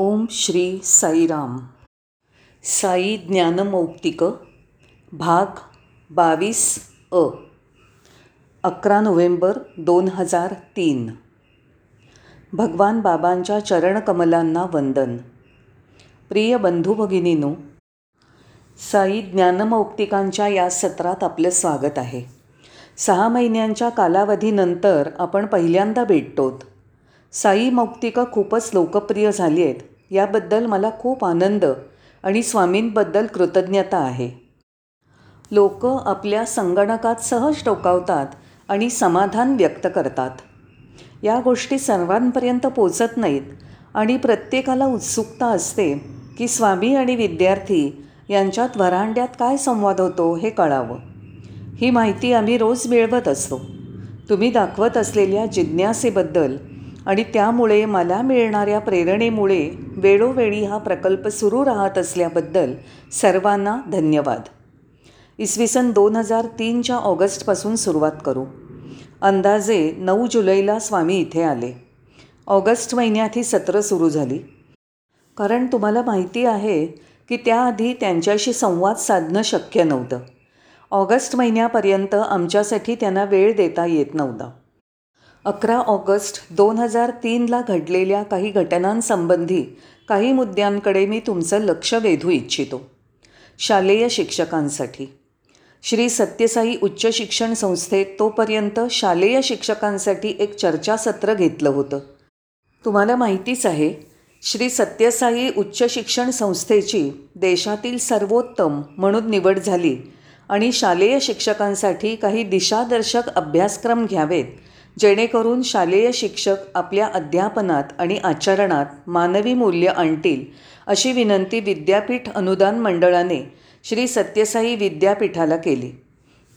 ओम श्री साईराम साई ज्ञानमौक्तिक भाग बावीस अ. अकरा नोव्हेंबर दोन हजार तीन. भगवान बाबांच्या चरणकमलांना वंदन. प्रिय बंधू भगिनीनो साई ज्ञानमौक्तिकांच्या या सत्रात आपलं स्वागत आहे. सहा महिन्यांच्या कालावधीनंतर आपण पहिल्यांदा भेटतोत. साई मौक्तिकं खूपच लोकप्रिय झाली आहेत. याबद्दल मला खूप आनंद आणि स्वामींबद्दल कृतज्ञता आहे. लोक आपल्या संगणकात सहज टोकावतात आणि समाधान व्यक्त करतात. या गोष्टी सर्वांपर्यंत पोचत नाहीत आणि प्रत्येकाला उत्सुकता असते की स्वामी आणि विद्यार्थी यांच्यात वरांड्यात काय संवाद होतो हे कळावं. ही माहिती आम्ही रोज मिळवत असतो. तुम्ही दाखवत असलेल्या जिज्ञासेबद्दल आणि त्यामुळे मला मिळणाऱ्या प्रेरणेमुळे वेळोवेळी हा प्रकल्प सुरू राहत असल्याबद्दल सर्वांना धन्यवाद. इसवी सन दोन हजार तीनच्या ऑगस्टपासून सुरुवात करू. अंदाजे नऊ जुलैला स्वामी इथे आले. ऑगस्ट महिन्यात ही सत्रं सुरू झाली. कारण तुम्हाला माहिती आहे की त्याआधी त्यांच्याशी संवाद साधणं शक्य नव्हतं. ऑगस्ट महिन्यापर्यंत आमच्यासाठी त्यांना वेळ देता येत नव्हता. अकरा ऑगस्ट दोन हजार तीनला घडलेल्या काही घटनांसंबंधी काही मुद्द्यांकडे मी तुमचं लक्ष वेधू इच्छितो. शालेय शिक्षकांसाठी. श्री सत्यसाई उच्च शिक्षण संस्थेत तोपर्यंत शालेय शिक्षकांसाठी एक चर्चासत्र घेतलं होतं. तुम्हाला माहितीच आहे श्री सत्यसाई उच्च शिक्षण संस्थेची देशातील सर्वोत्तम म्हणून निवड झाली आणि शालेय शिक्षकांसाठी काही दिशादर्शक अभ्यासक्रम घ्यावेत जेणेकरून शालेय शिक्षक आपल्या अध्यापनात आणि आचरणात मानवी मूल्य आणतील अशी विनंती विद्यापीठ अनुदान मंडळाने श्री सत्यसाई विद्यापीठाला केली.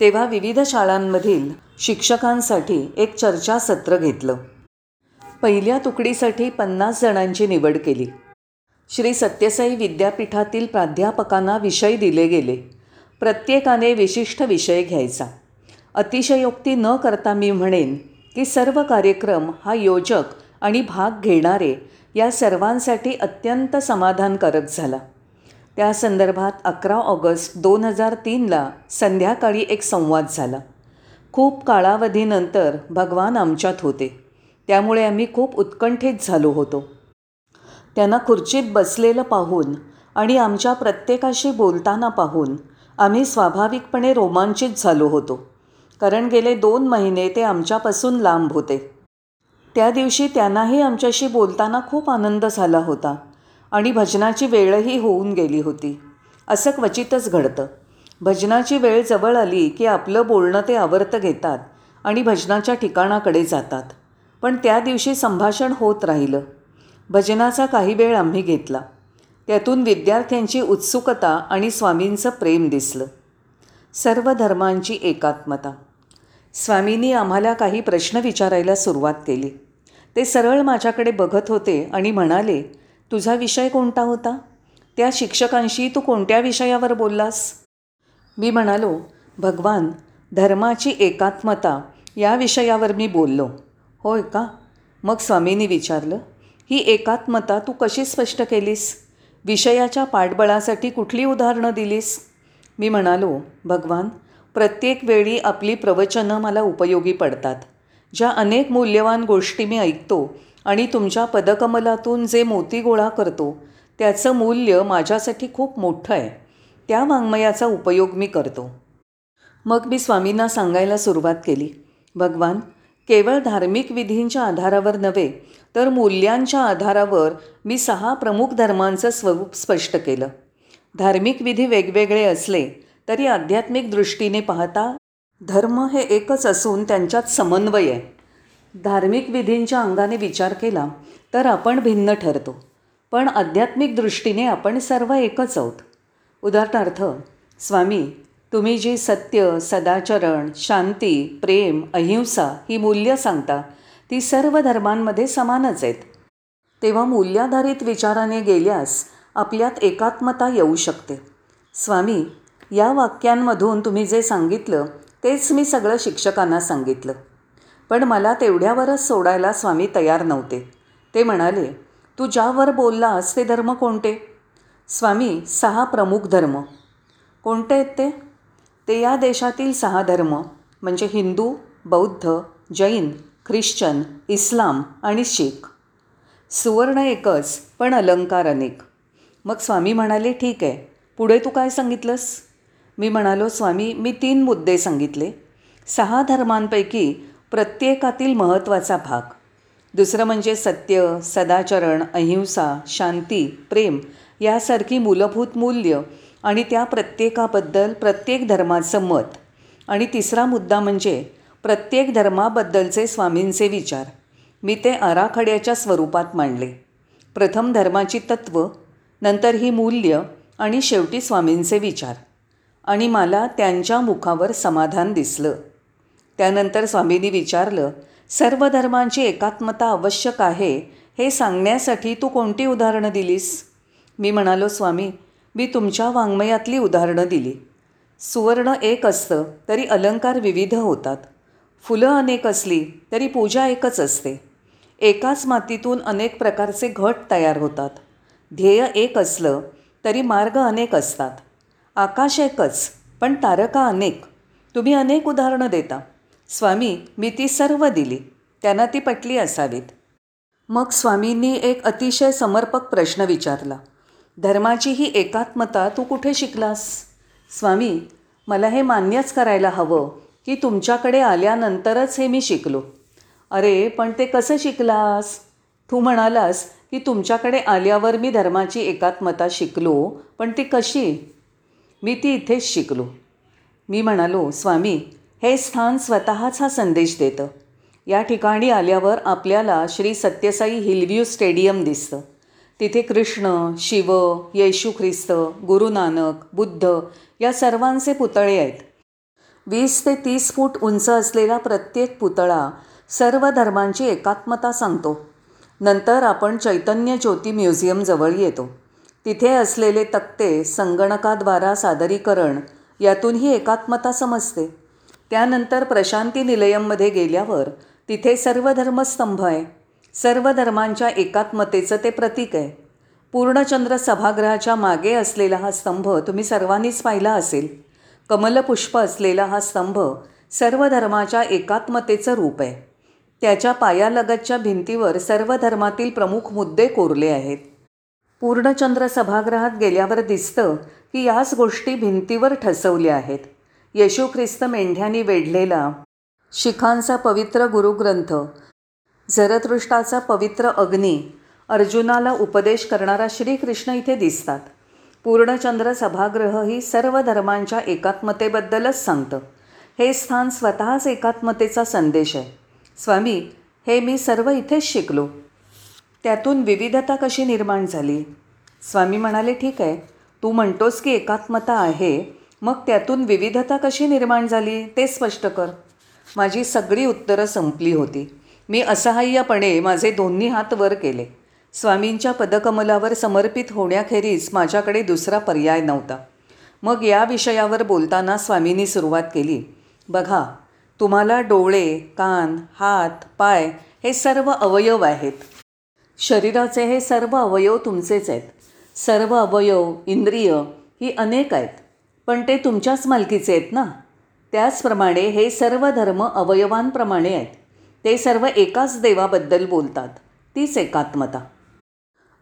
तेव्हा विविध शाळांमधील शिक्षकांसाठी एक चर्चासत्र घेतलं. पहिल्या तुकडीसाठी पन्नास जणांची निवड केली. श्री सत्यसाई विद्यापीठातील प्राध्यापकांना विषय दिले गेले. प्रत्येकाने विशिष्ट विषय घ्यायचा. अतिशयोक्ती न करता मी म्हणेन की सर्व कार्यक्रम हा योजक आणि भाग घेणारे या सर्वांसाठी अत्यंत समाधानकारक झाला. त्या संदर्भात अकरा ऑगस्ट दोन हजार तीनला संध्याकाळी एक संवाद झाला. खूप काळावधीनंतर भगवान आमच्यात होते. त्यामुळे आम्ही खूप उत्कंठित झालो होतो. त्यांना खुर्चीत बसलेलं पाहून आणि आमच्या प्रत्येकाशी बोलताना पाहून आम्ही स्वाभाविकपणे रोमांचित झालो होतो. कारण गेले दोन महिने ते आमच्यापासून लांब होते. त्या दिवशी त्यांनाही आमच्याशी बोलताना खूप आनंद झाला होता आणि भजनाची वेळही होऊन गेली होती. असं क्वचितच घडतं. भजनाची वेळ जवळ आली की आपलं बोलणं ते आवर्त घेतात आणि भजनाच्या ठिकाणाकडे जातात. पण त्या दिवशी संभाषण होत राहिलं. भजनाचा काही वेळ आम्ही घेतला. त्यातून विद्यार्थ्यांची उत्सुकता आणि स्वामींचं प्रेम दिसलं. सर्व धर्मांची एकात्मता. स्वामींनी आम्हाला काही प्रश्न विचारायला सुरुवात केली. ते सरळ माझ्याकडे बघत होते आणि म्हणाले तुझा विषय कोणता होता? त्या शिक्षकांशी तू कोणत्या विषयावर बोललास? मी म्हणालो भगवान धर्माची एकात्मता या विषयावर मी बोललो. होय का? मग स्वामींनी विचारलं ही एकात्मता तू कशी स्पष्ट केलीस? विषयाच्या पाठबळासाठी कुठली उदाहरणं दिलीस? मी म्हणालो भगवान प्रत्येक वेळी आपली प्रवचनं मला उपयोगी पडतात. ज्या अनेक मूल्यवान गोष्टी मी ऐकतो आणि तुमच्या पदकमलातून जे मोती गोळा करतो त्याचं मूल्य माझ्यासाठी खूप मोठं आहे. त्या वाङ्मयाचा उपयोग मी करतो. मग मी स्वामींना सांगायला सुरुवात केली. भगवान केवळ धार्मिक विधींच्या आधारावर नव्हे तर मूल्यांच्या आधारावर मी सहा प्रमुख धर्मांचं स्वरूप स्पष्ट केलं. धार्मिक विधी वेगवेगळे असले तरी आध्यात्मिक दृष्टीने पाहता धर्म हे एकच असून त्यांच्यात समन्वय आहे. धार्मिक विधींच्या अंगाने विचार केला तर आपण भिन्न ठरतो. पण आध्यात्मिक दृष्टीने आपण सर्व एकच आहोत. उदाहरणार्थ स्वामी तुम्ही जी सत्य सदाचरण शांती प्रेम अहिंसा ही मूल्य सांगता ती सर्व धर्मांमध्ये समानच आहेत. तेव्हा मूल्याधारित विचाराने गेल्यास आपल्यात एकात्मता येऊ शकते. स्वामी या वाक्यांमधून तुम्ही जे सांगितलं तेच मी सगळं शिक्षकांना सांगितलं. पण मला तेवढ्यावरच सोडायला स्वामी तयार नव्हते. ते म्हणाले तू ज्यावर बोललास ते धर्म कोणते? स्वामी सहा प्रमुख धर्म. कोणते आहेत ते? ते या देशातील सहा धर्म म्हणजे हिंदू बौद्ध जैन ख्रिश्चन इस्लाम आणि शीख. सुवर्ण एकच पण अलंकार अनेक. मग स्वामी म्हणाले ठीक आहे. पुढे तू काय सांगितलंस? मी म्हणालो स्वामी मी तीन मुद्दे सांगितले. सहा धर्मांपैकी प्रत्येकातील महत्त्वाचा भाग. दुसरं म्हणजे सत्य सदाचरण अहिंसा शांती प्रेम यासारखी मूलभूत मूल्य आणि त्या प्रत्येकाबद्दल प्रत्येक धर्माचं मत. आणि तिसरा मुद्दा म्हणजे प्रत्येक धर्माबद्दलचे स्वामींचे विचार. मी ते आराखड्याच्या स्वरूपात मांडले. प्रथम धर्माची तत्त्व नंतर ही मूल्य आणि शेवटी स्वामींचे विचार. आणि मला त्यांच्या मुखावर समाधान दिसलं. त्यानंतर स्वामींनी विचारलं सर्व धर्मांची एकात्मता आवश्यक आहे हे सांगण्यासाठी तू कोणती उदाहरणं दिलीस? मी म्हणालो स्वामी मी तुमच्या वाङ्मयातली उदाहरणं दिली. सुवर्ण एक असतं तरी अलंकार विविध होतात. फुलं अनेक असली तरी पूजा एकच असते. एकाच मातीतून अनेक प्रकारचे घट तयार होतात. ध्येय एक असलं तरी मार्ग अनेक असतात. आकाश एकच पण तारका अनेक. तुम्ही अनेक उदाहरणं देता. स्वामी मी ती सर्व दिली. त्यांना ती पटली असावीत. मग स्वामींनी एक अतिशय समर्पक प्रश्न विचारला. धर्माची ही एकात्मता तू कुठे शिकलास? स्वामी मला हे मान्यच करायला हवं की तुमच्याकडे आल्यानंतरच हे मी शिकलो. अरे पण ते कसं शिकलास? तू म्हणालास की तुमच्याकडे आल्यावर मी धर्माची एकात्मता शिकलो पण ती कशी? मी ती इथेच शिकलो. मी म्हणालो स्वामी हे स्थान स्वतःच हा संदेश देतं. या ठिकाणी आल्यावर आपल्याला श्री सत्यसाई हिलव्ह्यू स्टेडियम दिसतं. तिथे कृष्ण शिव येशू ख्रिस्त गुरु नानक बुद्ध या सर्वांचे पुतळे आहेत. वीस ते तीस फूट उंच असलेला प्रत्येक पुतळा सर्व धर्मांची एकात्मता सांगतो. नंतर आपण चैतन्य ज्योती म्युझियमजवळ येतो. तिथे असलेले तक्ते संगणकाद्वारा सादरीकरण यातून ही एकात्मता समजते. त्यानंतर प्रशांती निलयममध्ये गेल्यावर तिथे सर्व धर्मस्तंभ आहे. सर्व धर्मांच्या एकात्मतेचं ते प्रतीक आहे. पूर्णचंद्र सभागृहाच्या मागे असलेला हा स्तंभ तुम्ही सर्वांनीच पाहिला असेल. कमलपुष्प असलेला हा स्तंभ सर्व धर्माच्या एकात्मतेचं रूप आहे. त्याच्या पायालगतच्या भिंतीवर सर्व धर्मातील प्रमुख मुद्दे कोरले आहेत. पूर्णचंद्र सभागृहात गेल्यावर दिसतं की याच गोष्टी भिंतीवर ठसवल्या आहेत. येशू ख्रिस्त मेंढ्यांनी वेढलेला शिखांचा पवित्र गुरुग्रंथ झरतृष्टाचा पवित्र अग्नी अर्जुनाला उपदेश करणारा श्रीकृष्ण इथे दिसतात. पूर्णचंद्र सभागृह ही सर्व धर्मांच्या एकात्मतेबद्दलच सांगतं. हे स्थान स्वतःच एकात्मतेचा संदेश आहे. स्वामी हे मी सर्व इथेच शिकलो. त्यातून विविधता कशी निर्माण झाली? स्वामी म्हणाले ठीक आहे. तू म्हणतोस की एकात्मता आहे. मग त्यातून विविधता कशी निर्माण झाली ते स्पष्ट कर. माझी सगळी उत्तरं संपली होती. मी असहाय्यपणे माझे दोन्ही हात वर केले. स्वामींच्या पदकमलावर समर्पित होण्याखेरीज माझ्याकडे दुसरा पर्याय नव्हता. मग या विषयावर बोलताना स्वामींनी सुरुवात केली. बघा तुम्हाला डोळे कान हात पाय हे सर्व अवयव आहेत. शरीराचे हे सर्व अवयव तुमचेच आहेत. सर्व अवयव इंद्रिय ही अनेक आहेत. पण ते तुमच्याच मालकीचे आहेत ना? त्याचप्रमाणे हे सर्व धर्म अवयवांप्रमाणे आहेत. ते सर्व एकाच देवाबद्दल बोलतात. तीच एकात्मता.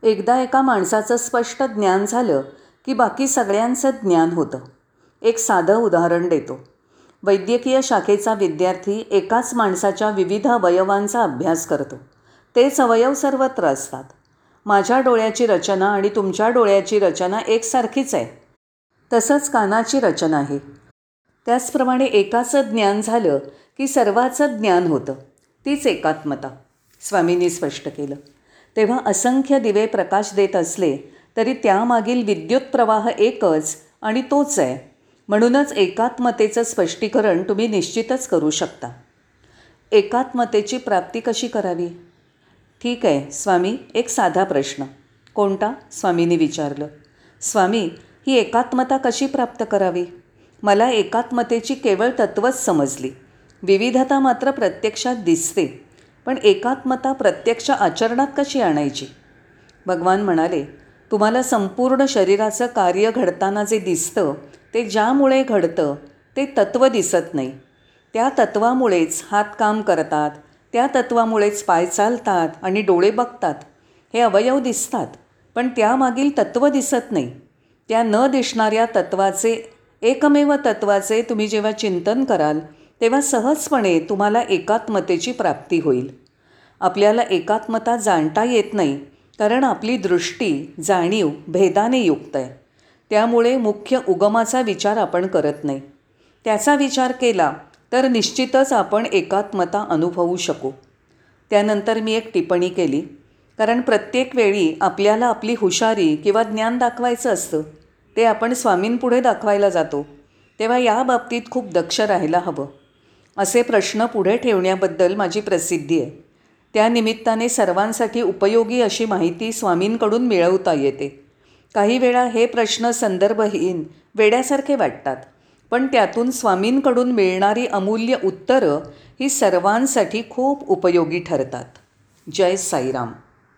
एकदा एका माणसाचं स्पष्ट ज्ञान झालं की बाकी सगळ्यांचं ज्ञान होतं. एक साधं उदाहरण देतो. वैद्यकीय शाखेचा विद्यार्थी एकाच माणसाच्या विविध अवयवांचा अभ्यास करतो. तेच अवयव सर्वत्र असतात. माझ्या डोळ्याची रचना आणि तुमच्या डोळ्याची रचना एकसारखीच आहे. तसंच कानाची रचना आहे. त्याचप्रमाणे एकाचं ज्ञान झालं की सर्वाचं ज्ञान होतं. तीच एकात्मता. स्वामींनी स्पष्ट केलं. तेव्हा असंख्य दिवे प्रकाश देत असले तरी त्यामागील विद्युत प्रवाह एकच आणि तोच आहे. म्हणूनच एकात्मतेचं स्पष्टीकरण तुम्ही निश्चितच करू शकता. एकात्मतेची प्राप्ती कशी करावी? ठीक आहे स्वामी एक साधा प्रश्न. कोणता? स्वामींनी विचारलं. स्वामी ही एकात्मता कशी प्राप्त करावी? मला एकात्मतेची केवळ तत्वच समजली. विविधता मात्र प्रत्यक्षात दिसते पण एकात्मता प्रत्यक्ष आचरणात कशी आणायची? भगवान म्हणाले तुम्हाला संपूर्ण शरीराचं कार्य घडताना जे दिसतं ते ज्यामुळे घडतं ते तत्त्व दिसत नाही. त्या तत्वामुळेच हात काम करतात त्या तत्वामुळेच पाय चालतात आणि डोळे बघतात. हे अवयव दिसतात पण त्यामागील तत्त्व दिसत नाही. त्या न दिसणाऱ्या तत्वाचे एकमेव तत्वाचे तुम्ही जेव्हा चिंतन कराल तेव्हा सहजपणे तुम्हाला एकात्मतेची प्राप्ती होईल. आपल्याला एकात्मता जाणता येत नाही कारण आपली दृष्टी जाणीव भेदाने युक्त आहे. त्यामुळे मुख्य उगमाचा विचार आपण करत नाही. त्याचा विचार केला तर निश्चितच आपण एकात्मता अनुभवू शकू. त्यानंतर मी एक टिप्पणी केली. कारण प्रत्येक वेळी आपल्याला आपली हुशारी किंवा ज्ञान दाखवायचं असतं. ते आपण स्वामींपुढे दाखवायला जातो. तेव्हा या बाबतीत खूप दक्ष राहायला हवं. असे प्रश्न पुढे ठेवण्याबद्दल माझी प्रसिद्धी आहे. त्यानिमित्ताने सर्वांसाठी उपयोगी अशी माहिती स्वामींकडून मिळवता येते. काही वेळा हे प्रश्न संदर्भहीन वेड्यासारखे वाटतात. पण त्यातून स्वामींकडून मिळणारी अमूल्य उत्तरं ही सर्वांसाठी खूप उपयोगी ठरतात. जय साईराम.